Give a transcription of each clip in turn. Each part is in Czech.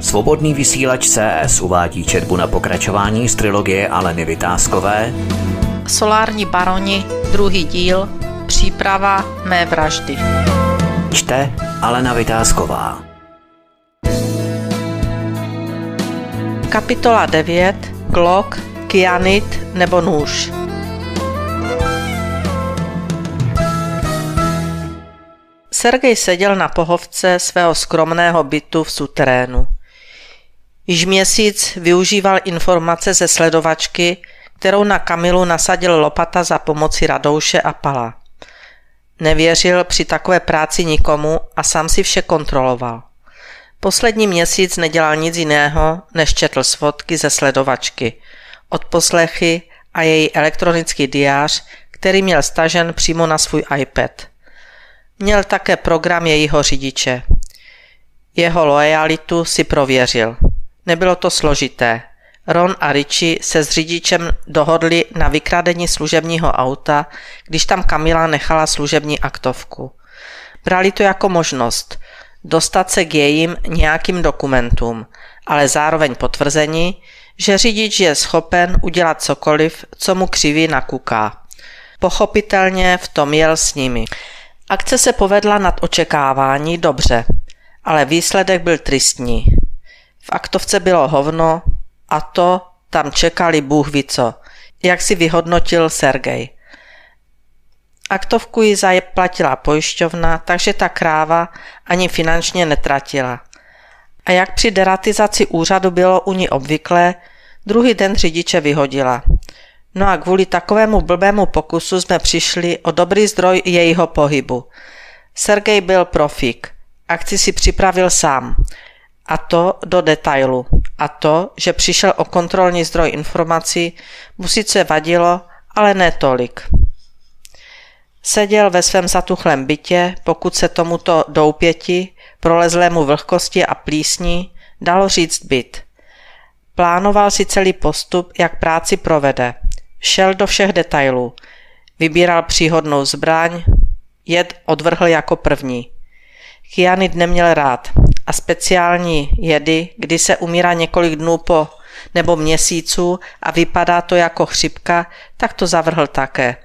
Svobodný vysílač CS uvádí četbu na pokračování z trilogie Aleny Vytázkové Solární baroni, druhý díl, příprava mé vraždy. Čte Alena Vytázková Kapitola 9. Glock, kyanit nebo nůž. Sergej seděl na pohovce svého skromného bytu v suterénu. Již měsíc využíval informace ze sledovačky, kterou na Kamilu nasadil Lopata za pomoci Radouše a Pala. Nevěřil při takové práci nikomu a sám si vše kontroloval. Poslední měsíc nedělal nic jiného, než četl svodky ze sledovačky, odposlechy a její elektronický diář, který měl stažen přímo na svůj iPad. Měl také program jejího řidiče. Jeho lojalitu si prověřil. Nebylo to složité. Ron a Richie se s řidičem dohodli na vykradení služebního auta, když tam Kamila nechala služební aktovku. Brali to jako možnost dostat se k jejím nějakým dokumentům, ale zároveň potvrzení, že řidič je schopen udělat cokoliv, co mu křiví nakuká. Pochopitelně v tom jel s nimi. Akce se povedla nad očekávání dobře, ale výsledek byl tristní. V aktovce bylo hovno a to tam čekali Bůh ví co, jak si vyhodnotil Sergej. Aktovku ji zaplatila pojišťovna, takže ta kráva ani finančně netratila. A jak při deratizaci úřadu bylo u ní obvyklé, druhý den řidiče vyhodila. No a kvůli takovému blbému pokusu jsme přišli o dobrý zdroj jejího pohybu. Sergej byl profík. Akci si připravil sám. A to do detailu. A to, že přišel o kontrolní zdroj informací, mu sice vadilo, ale ne tolik. Seděl ve svém zatuchlém bytě, pokud se tomuto doupěti, prolezlému vlhkosti a plísní, dalo říct byt. Plánoval si celý postup, jak práci provede. Šel do všech detailů. Vybíral příhodnou zbraň, jed odvrhl jako první. Kyanid neměl rád a speciální jedy, kdy se umírá několik dnů po nebo měsíců a vypadá to jako chřipka, tak to zavrhl také.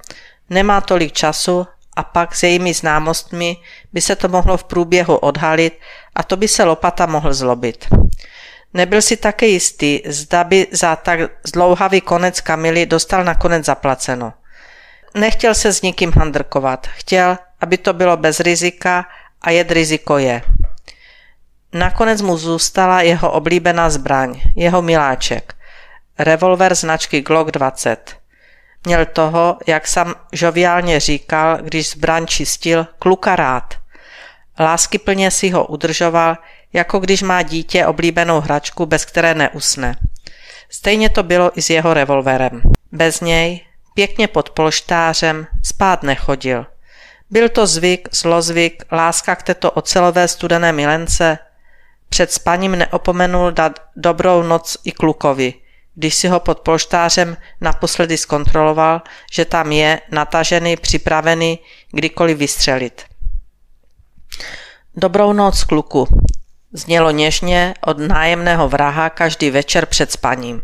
Nemá tolik času a pak s jejími známostmi by se to mohlo v průběhu odhalit a to by se lopata mohl zlobit. Nebyl si také jistý, zda by za tak zdlouhavý konec Kamily dostal nakonec zaplaceno. Nechtěl se s nikým handrkovat, chtěl, aby to bylo bez rizika a jed riziko je. Nakonec mu zůstala jeho oblíbená zbraň, jeho miláček, revolver značky Glock 20. Měl toho, jak sam žoviálně říkal, když zbraň čistil, kluka rád. Láskyplně si ho udržoval, jako když má dítě oblíbenou hračku, bez které neusne. Stejně to bylo i s jeho revolverem. Bez něj, pěkně pod polštářem, spát nechodil. Byl to zvyk, zlozvyk, láska k této ocelové studené milence. Před spaním neopomenul dát dobrou noc i klukovi, když si ho pod polštářem naposledy zkontroloval, že tam je natažený, připravený kdykoliv vystřelit. Dobrou noc, kluku, Znělo něžně od nájemného vraha každý večer před spaním.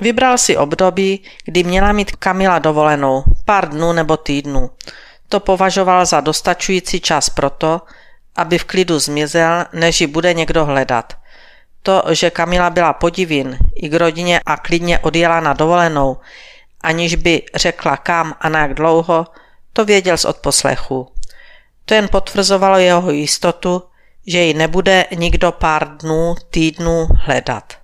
Vybral si období, kdy měla mít Kamila dovolenou, pár dnů nebo týdnů. To považoval za dostačující čas proto, aby v klidu zmizel, než ji bude někdo hledat. To, že Kamila byla podivin i k rodině a klidně odjela na dovolenou, aniž by řekla kam a na jak dlouho, to věděl z odposlechu. To jen potvrzovalo jeho jistotu, že ji nebude nikdo pár dnů, týdnů hledat.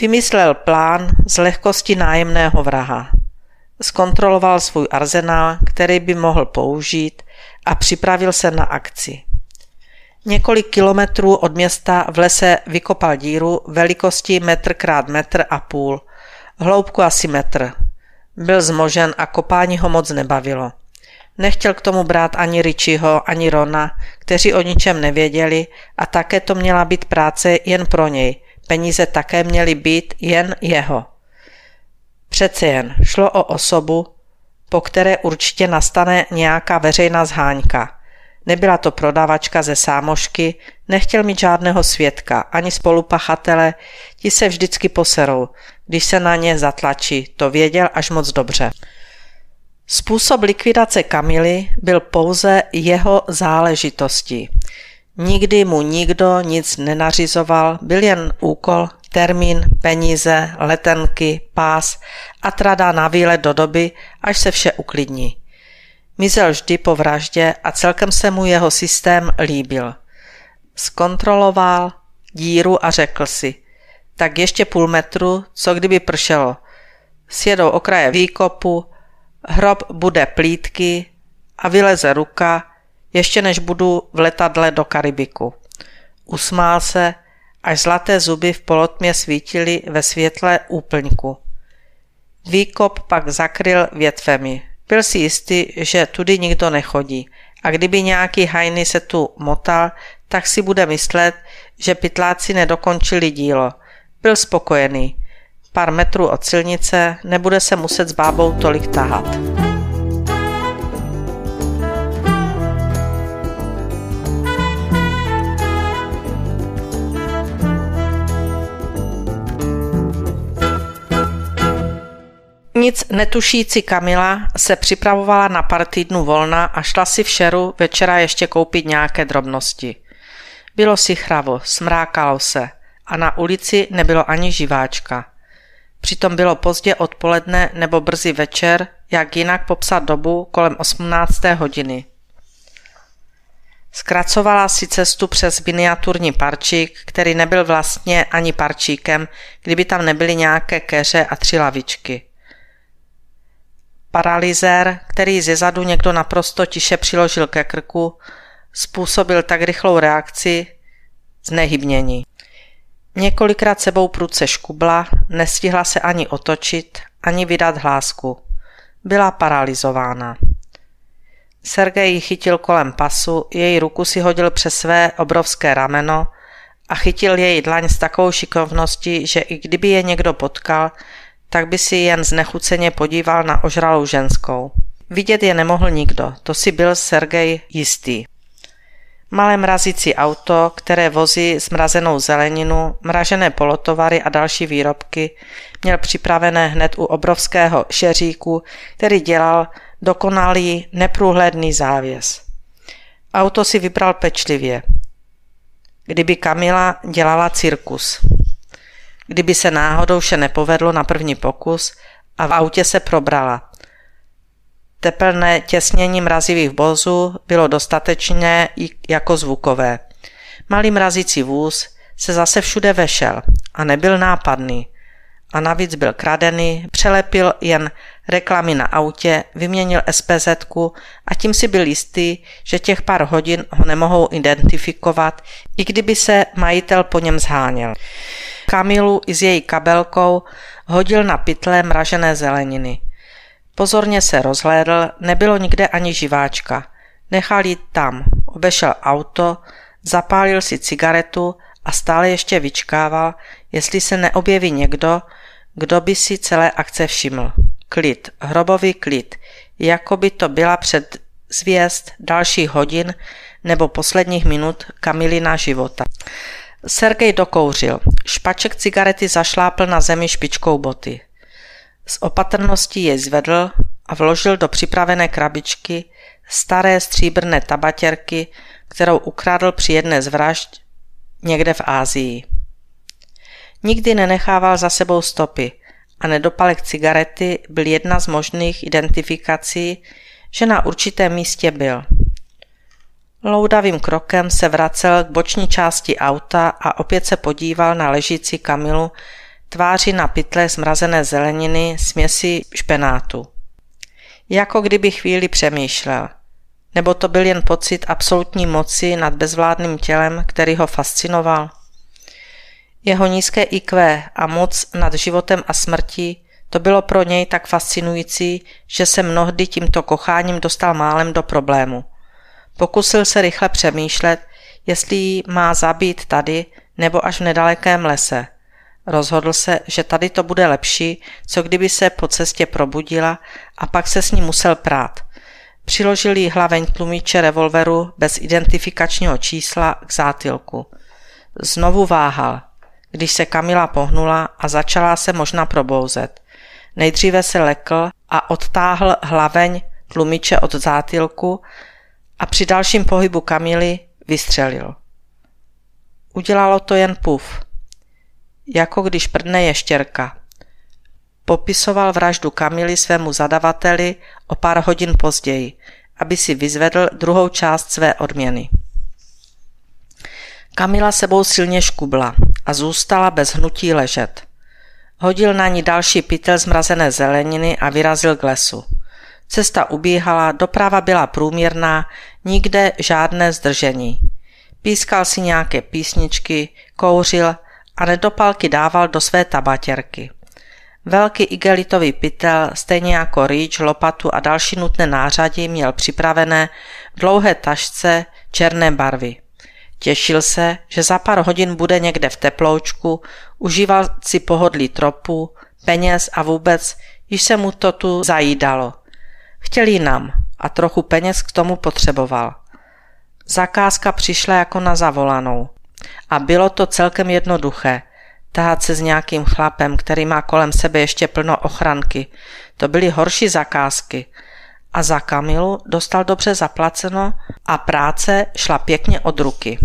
Vymyslel plán z lehkosti nájemného vraha. Zkontroloval svůj arzenál, který by mohl použít a připravil se na akci. Několik kilometrů od města v lese vykopal díru velikosti metr krát metr a půl, hloubku asi metr. Byl zmožen a kopání ho moc nebavilo. Nechtěl k tomu brát ani Richieho, ani Rona, kteří o ničem nevěděli a také to měla být práce jen pro něj. Peníze také měly být jen jeho. Přece jen šlo o osobu, po které určitě nastane nějaká veřejná zháňka. Nebyla to prodavačka ze sámošky, nechtěl mít žádného svědka, ani spolupachatele, ti se vždycky poserou, když se na ně zatlačí, to věděl až moc dobře. Způsob likvidace Kamily byl pouze jeho záležitostí. Nikdy mu nikdo nic nenařizoval, byl jen úkol, termín, peníze, letenky, pás a trada na výlet do doby, až se vše uklidní. Mizel vždy po vraždě a celkem se mu jeho systém líbil. Zkontroloval díru a řekl si, tak ještě půl metru, co kdyby pršelo. Sjedou okraje výkopu, hrob bude plítky a vyleze ruka, ještě než budu v letadle do Karibiku. Usmál se, až zlaté zuby v polotmě svítily ve světle úplňku. Výkop pak zakryl větvemi. Byl si jistý, že tudy nikdo nechodí a kdyby nějaký hajny se tu motal, tak si bude myslet, že pytláci nedokončili dílo. Byl spokojený. Pár metrů od silnice nebude se muset s bábou tolik tahat. Nic netušící Kamila se připravovala na pár týdnů volna a šla si v šeru večera ještě koupit nějaké drobnosti. Bylo si chravo, smrákalo se a na ulici nebylo ani živáčka. Přitom bylo pozdě odpoledne nebo brzy večer, jak jinak popsat dobu kolem 18. hodiny. Zkracovala si cestu přes miniaturní parčík, který nebyl vlastně ani parčíkem, kdyby tam nebyly nějaké keře a tři lavičky. Paralyzér, který ze zadu někdo naprosto tiše přiložil ke krku, způsobil tak rychlou reakci znehybnění. Několikrát sebou prudce škubla, nestihla se ani otočit, ani vydat hlásku. Byla paralizována. Sergej ji chytil kolem pasu, její ruku si hodil přes své obrovské rameno a chytil její dlaň s takovou šikovností, že i kdyby je někdo potkal, tak by si jen znechuceně podíval na ožralou ženskou. Vidět je nemohl nikdo, to si byl Sergej jistý. Malé mrazící auto, které vozí zmrazenou zeleninu, mražené polotovary a další výrobky, měl připravené hned u obrovského šeříku, který dělal dokonalý neprůhledný závěs. Auto si vybral pečlivě. Kdyby Kamila dělala cirkus. Kdyby se náhodou vše nepovedlo na první pokus a v autě se probrala. Tepelné těsnění mrazivých vozů bylo dostatečné jako zvukové. Malý mrazící vůz se zase všude vešel a nebyl nápadný. A navíc byl kradený, přelepil jen reklamy na autě, vyměnil SPZ a tím si byl jistý, že těch pár hodin ho nemohou identifikovat, i kdyby se majitel po něm zháněl. Kamilu i s její kabelkou hodil na pytle mražené zeleniny. Pozorně se rozhlédl, nebylo nikde ani živáčka. Nechal jít tam, obešel auto, zapálil si cigaretu a stále ještě vyčkával, jestli se neobjeví někdo, kdo by si celé akce všiml. Klid, hrobový klid, jako by to byla před zvěst dalších hodin nebo posledních minut Kamilina života. Sergej dokouřil. Špaček cigarety zašlápl na zemi špičkou boty. S opatrností jej zvedl a vložil do připravené krabičky staré stříbrné tabatěrky, kterou ukradl při jedné z vražd někde v Ázii. Nikdy nenechával za sebou stopy a nedopalek cigarety byl jedna z možných identifikací, že na určitém místě byl. Loudavým krokem se vracel k boční části auta a opět se podíval na ležící Kamilu, tváři na pytle zmrazené zeleniny, směsi špenátu. Jako kdyby chvíli přemýšlel. Nebo to byl jen pocit absolutní moci nad bezvládným tělem, který ho fascinoval? Jeho nízké IQ a moc nad životem a smrtí, to bylo pro něj tak fascinující, že se mnohdy tímto kocháním dostal málem do problému. Pokusil se rychle přemýšlet, jestli ji má zabít tady nebo až v nedalekém lese. Rozhodl se, že tady to bude lepší, co kdyby se po cestě probudila a pak se s ní musel prát. Přiložil jí hlaveň tlumiče revolveru bez identifikačního čísla k zátilku. Znovu váhal, když se Kamila pohnula a začala se možná probouzet. Nejdříve se lekl a odtáhl hlaveň tlumiče od zátilku a při dalším pohybu Kamily vystřelil. Udělalo to jen puf, jako když prdne ještěrka. Popisoval vraždu Kamily svému zadavateli o pár hodin později, aby si vyzvedl druhou část své odměny. Kamila sebou silně škubla a zůstala bez hnutí ležet. Hodil na ní další pytel zmrazené zeleniny a vyrazil k lesu. Cesta ubíhala, doprava byla průměrná, nikde žádné zdržení. Pískal si nějaké písničky, kouřil a nedopalky dával do své tabatěrky. Velký igelitový pytel, stejně jako rýč, lopatu a další nutné nářadí měl připravené v dlouhé tašce černé barvy. Těšil se, že za pár hodin bude někde v teploučku, užíval si pohodlí tropu, peněz a vůbec, již se mu to tu zajídalo. Chtěl jinam a trochu peněz k tomu potřeboval. Zakázka přišla jako na zavolanou. A bylo to celkem jednoduché. Tahat se s nějakým chlapem, který má kolem sebe ještě plno ochranky. To byly horší zakázky. A za Kamilu dostal dobře zaplaceno a práce šla pěkně od ruky.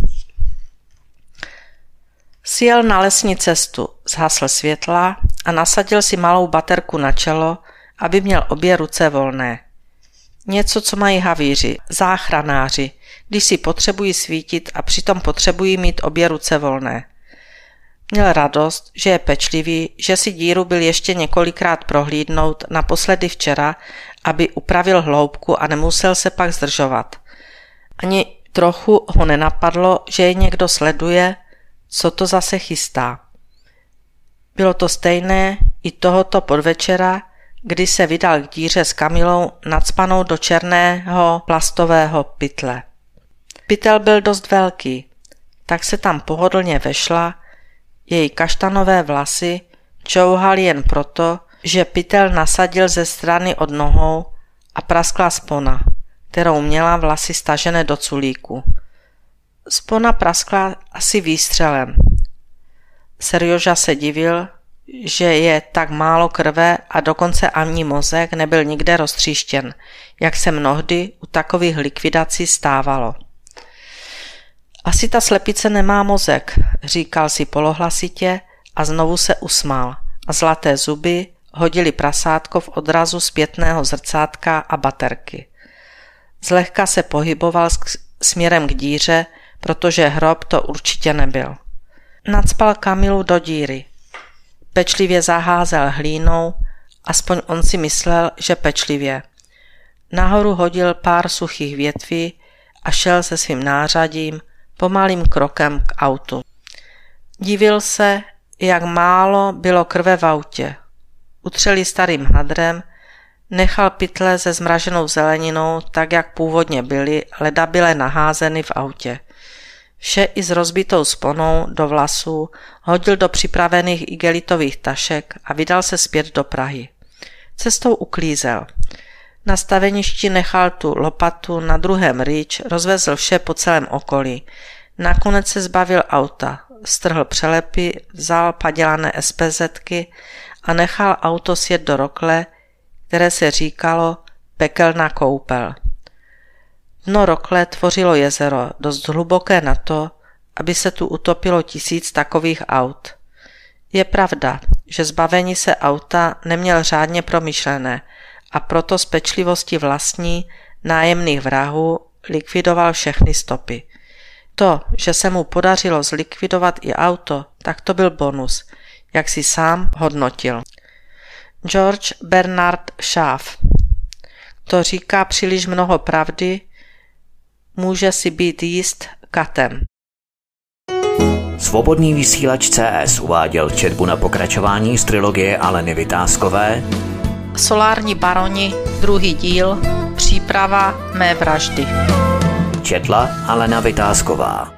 Sjel na lesní cestu, zhasl světla a nasadil si malou baterku na čelo, aby měl obě ruce volné. Něco, co mají havíři, záchranáři, když si potřebují svítit a přitom potřebují mít obě ruce volné. Měl radost, že je pečlivý, že si díru byl ještě několikrát prohlídnout, naposledy včera, aby upravil hloubku a nemusel se pak zdržovat. Ani trochu ho nenapadlo, že je někdo sleduje, co to zase chystá. Bylo to stejné i tohoto podvečera, kdy se vydal k díře s Kamilou nadspanou do černého plastového pytle. Pytel byl dost velký, tak se tam pohodlně vešla, její kaštanové vlasy čouhaly jen proto, že pytel nasadil ze strany od nohou a praskla spona, kterou měla vlasy stažené do culíku. Spona praskla asi výstřelem. Serioža se divil, že je tak málo krve a dokonce ani mozek nebyl nikde roztříštěn, jak se mnohdy u takových likvidací stávalo. Asi ta slepice nemá mozek, říkal si polohlasitě a znovu se usmál a zlaté zuby hodili prasátko v odrazu zpětného zrcátka a baterky. Zlehka se pohyboval směrem k díře, protože hrob to určitě nebyl. Nadspal Kamilu do díry. Pečlivě zaházel hlínou, aspoň on si myslel, že pečlivě. Nahoru hodil pár suchých větví a šel se svým nářadím pomalým krokem k autu. Divil se, jak málo bylo krve v autě. Utřeli starým hadrem, nechal pytle se zmraženou zeleninou, tak jak původně byly, ledabile naházeny v autě. Vše i s rozbitou sponou do vlasů hodil do připravených igelitových tašek a vydal se zpět do Prahy. Cestou uklízel. Na staveništi nechal tu lopatu, na druhém rýč, rozvezl vše po celém okolí. Nakonec se zbavil auta, strhl přelepy, vzal padělané SPZky a nechal auto sjet do rokle, které se říkalo pekelná koupel. Dno rokle tvořilo jezero, dost hluboké na to, aby se tu utopilo tisíc takových aut. Je pravda, že zbavení se auta neměl řádně promyšlené a proto z pečlivosti vlastní nájemných vrahů likvidoval všechny stopy. To, že se mu podařilo zlikvidovat i auto, tak to byl bonus, jak si sám hodnotil. George Bernard Shaw To říká příliš mnoho pravdy, může si být jíst katem. Svobodný vysílač CS uváděl četbu na pokračování z trilogie Aleny Vytázkové Solární baroni, druhý díl, příprava mé vraždy. Četla Alena Vytázková